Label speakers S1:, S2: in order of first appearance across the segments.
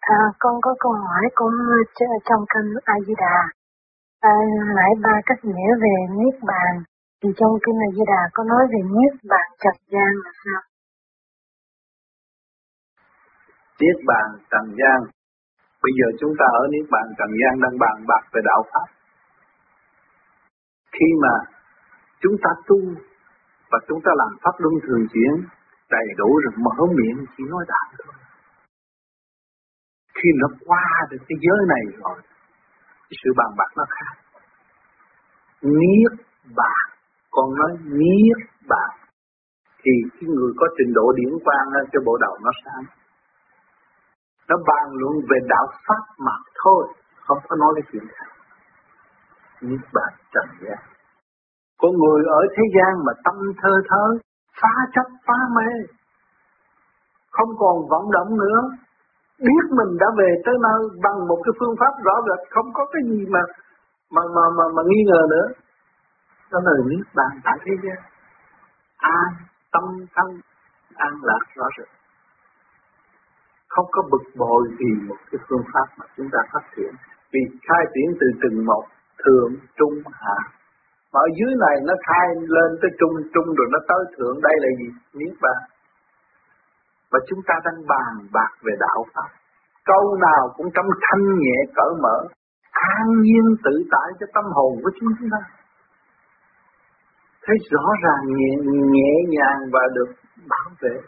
S1: À, con có câu hỏi cũng trong kinh A Di Đà. À, lại ba cách nghĩa về niết bàn thì trong kinh A Di Đà có nói về niết bàn trần gian là sao?
S2: Niết bàn trần gian. Bây giờ chúng ta ở niết bàn trần gian đang bàn bạc về đạo pháp. Khi mà chúng ta tu và chúng ta làm pháp luân thường chuyển đầy đủ rồi mở miệng chỉ nói đạo thôi khi nó qua được cái giới này rồi, cái sự bàn bạc nó khác. Niết bàn, con nói niết bàn, thì cái người có trình độ điển quan cho bộ đầu nó sáng. Nó bàn luận về đạo pháp mà thôi, không có nói cái chuyện khác. Niết bàn trần gian con người ở thế gian mà tâm thơ thớ phá chấp phá mê, không còn vọng động nữa biết mình đã về tới nơi bằng một cái phương pháp rõ rệt không có cái gì mà mà mà mà, mà nghi ngờ nữa. Đó là niết bàn tại thế gian. An tâm thân an lạc rõ rệt. Không có bực bội vì một cái phương pháp mà chúng ta phát triển. Vì khai triển từ từng một thượng trung hạ. Mà ở dưới này nó khai lên tới trung trung rồi nó tới thượng. Đây là gì? Niết bàn và chúng ta đang bàn bạc về đạo Pháp. Câu nào cũng trong thanh nhẹ cởi mở, an nhiên tự tại cho tâm hồn của chúng ta. Thấy rõ ràng nhẹ, nhẹ nhàng và được bảo vệ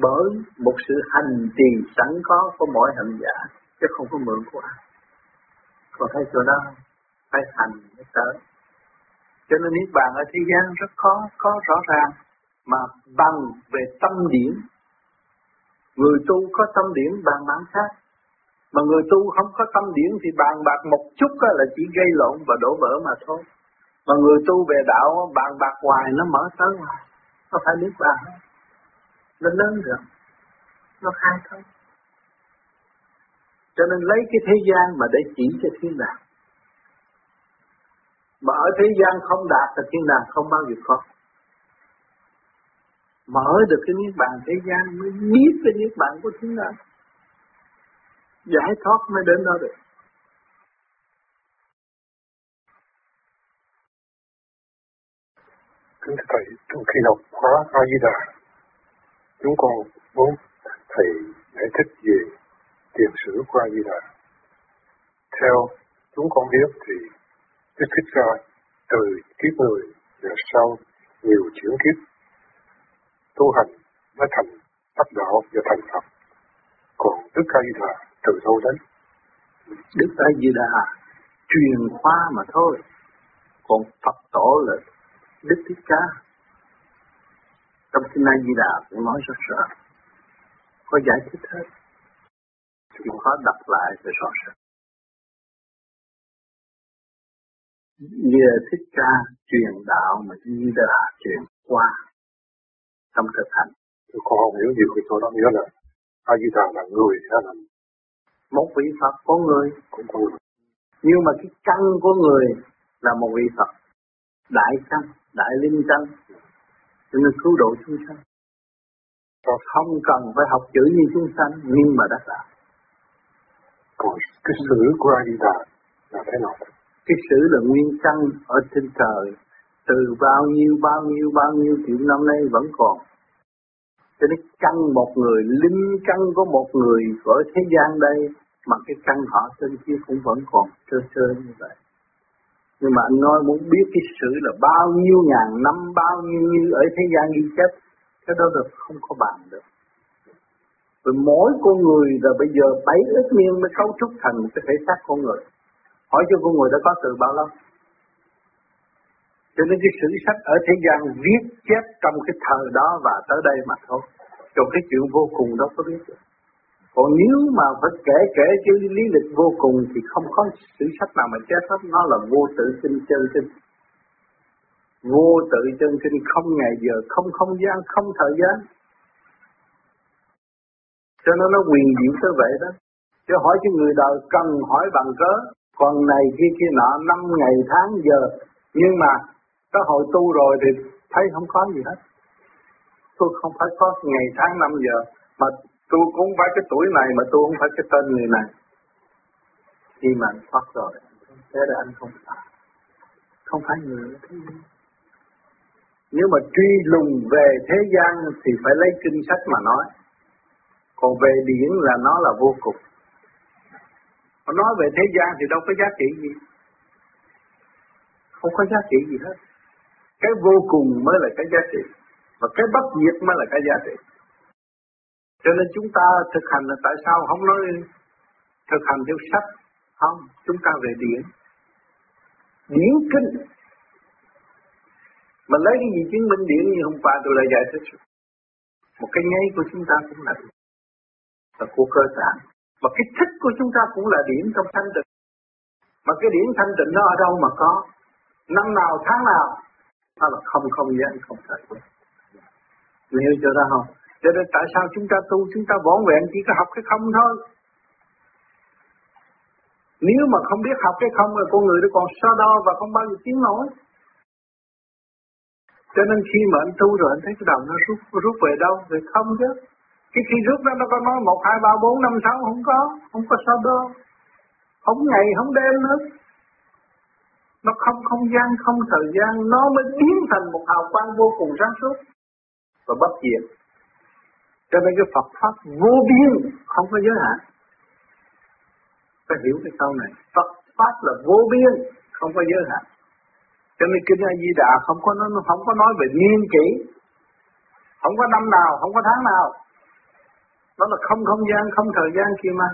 S2: bởi một sự hành trì sẵn có của mỗi hành giả chứ không có mượn của ai. Còn thấy chỗ đó phải hành mới tới. Cho nên Niết Bàn ở thế gian rất khó, có rõ ràng mà bằng về tâm điển. Người tu có tâm điển bàn bản khác, mà người tu không có tâm điển thì bàn bạc một chút là chỉ gây lộn và đổ vỡ mà thôi. Mà người tu về đạo bàn bạc hoài nó mở tới hoài, nó phải biết bàn nó lớn được, nó khai thôi. Cho nên lấy cái thế gian mà để chỉ cho thiên đàng. Mà ở thế gian không đạt thì thiên đàng không bao giờ có mở được cái niết bàn thế gian, mới biết cái niết bàn của chúng ta. Giải thoát mới đến đó được.
S3: Kính thưa thầy, trong khi học khóa a di đà chúng con muốn thầy giải thích về tiền sử của a di đà theo chúng con biết thì Đức Thích Ca từ kiếp người và sau nhiều chuyển kiếp tu hành mới thành đắc đạo và thành Phật. Còn Đức A Di Đà từ đâu đến?
S2: Đức A Di Đà truyền khoa mà thôi. Còn Phật tổ là Đức Thích Ca. Trong kinh A Di Đà cũng nói rất rõ. Có giải thích hết. Chịu khó đọc lại để rõ ràng. Như Thích Ca truyền đạo mà Di Đà truyền qua trong thực hành.
S3: Tôi con không hiểu nhiều cái chỗ đó nghĩa là A Di Đà là người hay là
S2: một vị Phật có người
S3: cũng có người.
S2: Nhưng mà cái căn của người là một vị Phật đại căn, đại linh căn cho nên cứu độ chúng sanh. Còn không cần phải học chữ như chúng sanh nhưng mà đã đạt.
S3: Còn cái sử của A Di Đà là thế nào?
S2: Cái sử là nguyên căn ở trên trời từ bao nhiêu bao nhiêu bao nhiêu triệu năm nay vẫn còn. Cho nên căn một người, linh căn của một người ở thế gian đây, mà cái căn họ trên kia cũng vẫn còn trơ trơ như vậy. Nhưng mà anh nói muốn biết cái sự là bao nhiêu ngàn năm, bao nhiêu như ở thế gian ghi chép, cái đó được không có bàn được. Rồi mỗi con người là bây giờ bảy ức niên mới cấu trúc thành một cái thể xác con người. Hỏi cho con người đã có từ bao lâu? Cho nên cái sử sách ở thế gian viết chép trong cái thời đó và tới đây mà thôi. Còn cái chuyện vô cùng đó có biết được. Còn nếu mà phải kể kể cái lý lịch vô cùng thì không có sử sách nào mà chép hết. Nó là vô tự kinh chân kinh. Vô tự chân kinh không ngày giờ, không không gian, không thời gian. Cho nên nó quyền diệu tới vậy đó. Chứ hỏi cho người đời cần hỏi bằng cớ. Còn này kia kia nọ năm ngày tháng giờ. Nhưng mà có hội tu rồi thì thấy không có gì hết. Tôi không phải có ngày tháng năm giờ, mà tôi cũng phải cái tuổi này mà tôi không phải cái tên người này. Khi mà anh thoát rồi thế là anh không phải. Không phải người thế. Nếu mà truy lùng về thế gian thì phải lấy kinh sách mà nói. Còn về điển là nó là vô cùng. Mà nói về thế gian thì đâu có giá trị gì. Không có giá trị gì hết cái vô cùng mới là cái giá trị, và cái bất diệt mới là cái giá trị. Cho nên chúng ta thực hành là tại sao không nói thực hành theo sách? Không, chúng ta về điển. Điển kinh. Mà lấy cái gì chứng minh điển như hôm qua tôi đã giải thích. Một cái nháy của chúng ta cũng là là của cơ sản và cái thích của chúng ta cũng là điển trong thanh tịnh. Mà cái điển thanh tịnh nó ở đâu mà có? Năm nào tháng nào đó là không không gian không thời gian hiểu chưa ra không cho nên tại sao chúng ta tu chúng ta võn vẹn chỉ có học cái không thôi nếu mà không biết học cái không là con người nó còn so đo và không bao giờ tiến nổi cho nên khi mà anh tu rồi anh thấy cái đầu nó rút rút về đâu? Về không chứ. Cái khi rút đó nó có nói một hai ba bốn năm sáu không có, không có sao đâu. Không ngày không đêm nữa. Nó không không gian, không thời gian, nó mới biến thành một hào quang vô cùng sáng suốt và bất diệt. Cho nên cái Phật Pháp vô biên, không có giới hạn. Phải hiểu cái câu này. Phật Pháp là vô biên, không có giới hạn. Cho nên Kinh A Di Đà không có nó không có nói về niên kỷ, không có năm nào, không có tháng nào. Đó là không không gian, không thời gian kia mà.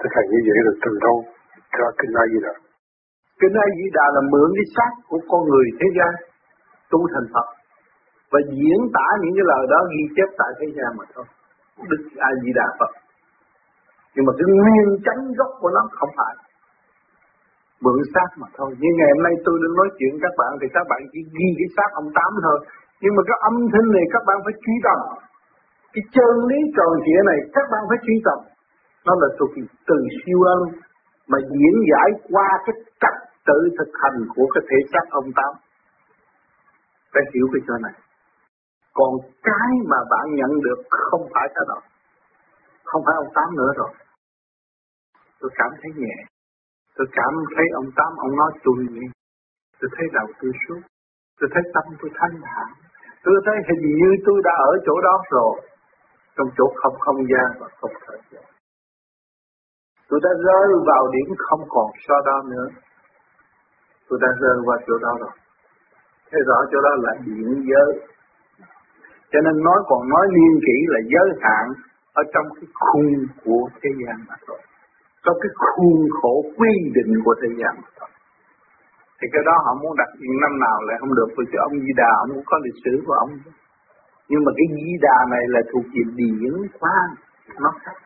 S3: Thực hành như vậy là từ đâu? Ra Kinh A Di Đà?
S2: Kinh A Di Đà là mượn cái xác của con người thế gian, tu thành Phật, và diễn tả những cái lời đó ghi chép tại thế gian mà thôi. Đức A Di Đà Phật. Nhưng mà cái nguyên chánh gốc của nó không phải. Mượn xác mà thôi. Như ngày hôm nay tôi đang nói chuyện các bạn thì các bạn chỉ ghi cái xác ông tám thôi. Nhưng mà cái âm thanh này các bạn phải truy tầm. Cái chân lý tròn trịa này các bạn phải truy tầm nó là thuộc từ siêu âm mà diễn giải qua cái trật tự thực hành của cái thể xác ông tám. Phải hiểu cái chỗ này, còn cái mà bạn nhận được không phải cái đó, không phải ông tám nữa rồi. Tôi cảm thấy nhẹ, tôi cảm thấy ông tám, ông nói tôi nhẹ. Tôi thấy đầu tôi suốt tôi thấy tâm tôi thanh thản. Tôi thấy hình như tôi đã ở chỗ đó rồi, trong chỗ không không gian và không thời tôi đã rơi vào điểm không còn so đo nữa. Tôi đã rơi vào chỗ đó rồi. Thế rõ chỗ đó là điện giới. Cho nên nói còn nói liên kỷ là giới hạn ở trong cái khung của thế gian mà thôi. Trong cái khuôn khổ quy định của thế gian mà thôi, thì cái đó họ muốn đặt những năm nào lại không được. Vì cho ông Di Đà ông cũng có lịch sử của ông. Nhưng mà cái Di Đà này là thuộc về điển khoan nó khác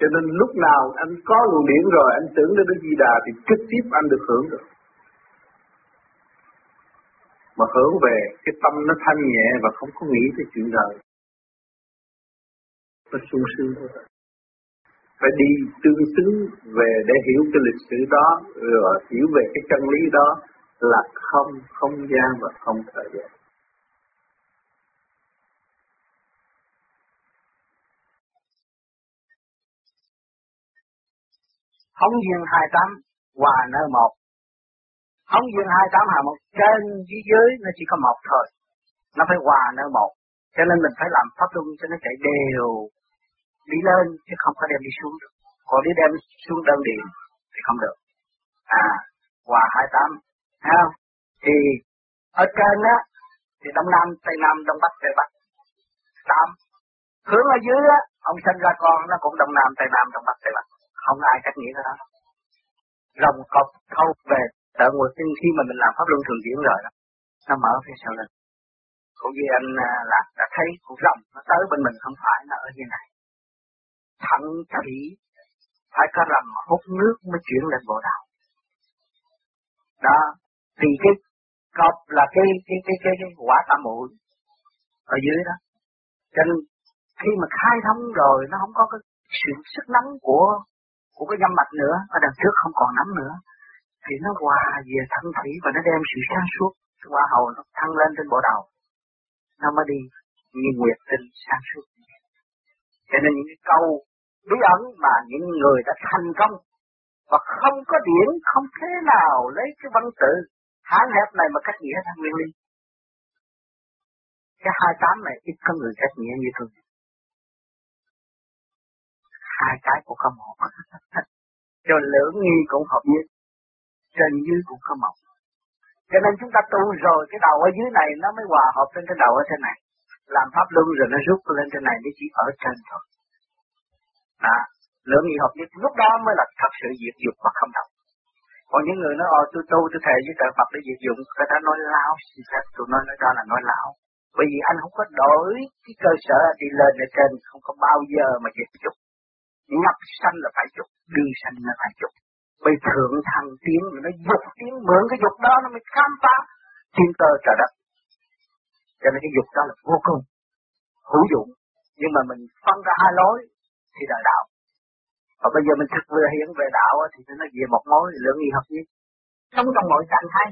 S2: cho nên lúc nào anh có luồng điển rồi, anh tưởng đến Đức Di Đà thì trực tiếp anh được hưởng được. Mà hưởng về cái tâm nó thanh nhẹ và không có nghĩ tới chuyện đời. Nó sung sướng thôi. Phải đi tương xứng về để hiểu cái lịch sử đó, rồi hiểu về cái chân lý đó là không không gian và không thời gian.
S4: Không duyên hai tám hòa nơi một. Không duyên hai tám hòa một trên dưới dưới nó chỉ có một thôi. Nó phải hòa nơi một. Cho nên mình phải làm pháp luân cho nó chạy đều đi lên chứ không có đem đi xuống được. Còn đi đem xuống đơn điện thì không được. À, hòa hai tám, thấy không? Thì ở trên á, thì đông nam, tây nam, đông bắc, tây bắc. Tám. Hướng ở dưới á, ông sinh ra con nó cũng đông nam, tây nam, đông bắc, tây bắc. Không ai cách nghĩa cái đó. Rồng cọc thâu về tự nguồn sinh khi mà mình làm pháp luân thường chuyển rồi đó, nó mở phía sau lên. Cũng như anh à, là lạc đã thấy con rồng nó tới bên mình không phải nó ở như này. Thận thủy phải có rầm hút nước mới chuyển lên bộ đầu đó thì cái cọp là cái cái cái cái, cái quả tam muội ở dưới đó. Cho nên khi mà khai thông rồi nó không có cái sự sức nóng của của cái nhâm mạch nữa và đằng trước không còn nắm nữa. Thì nó hòa về thân thủy và nó đem sự sáng suốt qua hầu nó thăng lên trên bộ đầu. Nó mới đi như nguyệt tinh sáng suốt. Cho nên những cái câu bí ẩn mà những người đã thành công và không có điển, không thế nào lấy cái văn tự hán hẹp này mà cách nghĩa thăng nguyên lý. Cái hai tám này ít có người cách nghĩa như tôi hai cái cũng không hợp. Cho lưỡng nghi cũng hợp nhất trên dưới cũng không hợp. Cho nên chúng ta tu rồi cái đầu ở dưới này nó mới hòa hợp lên cái đầu ở trên này. Làm pháp luân rồi nó rút lên trên này nó chỉ ở trên thôi. À, lưỡng nghi hợp nhất lúc đó mới là thật sự diệt dục và không động. Còn những người nói ồ tôi tu tôi thề với trời Phật để diệt dụng người ta nói lão, xin phép tôi nói nói ra là nói lão, bởi vì anh không có đổi cái cơ sở đi lên ở trên không có bao giờ mà diệt dục nhập sanh là phải dục đi sanh là phải dục. Bây thượng thăng tiến nó dục tiến, mượn cái dục đó nó mới khám phá thiên cơ trời đất. Cho nên cái dục đó là vô cùng, hữu dụng. Nhưng mà mình phân ra hai lối thì là đạo. Và bây giờ mình thực vừa hiện về đạo thì nó về một mối lượng y hợp nhất sống trong mọi trạng thái.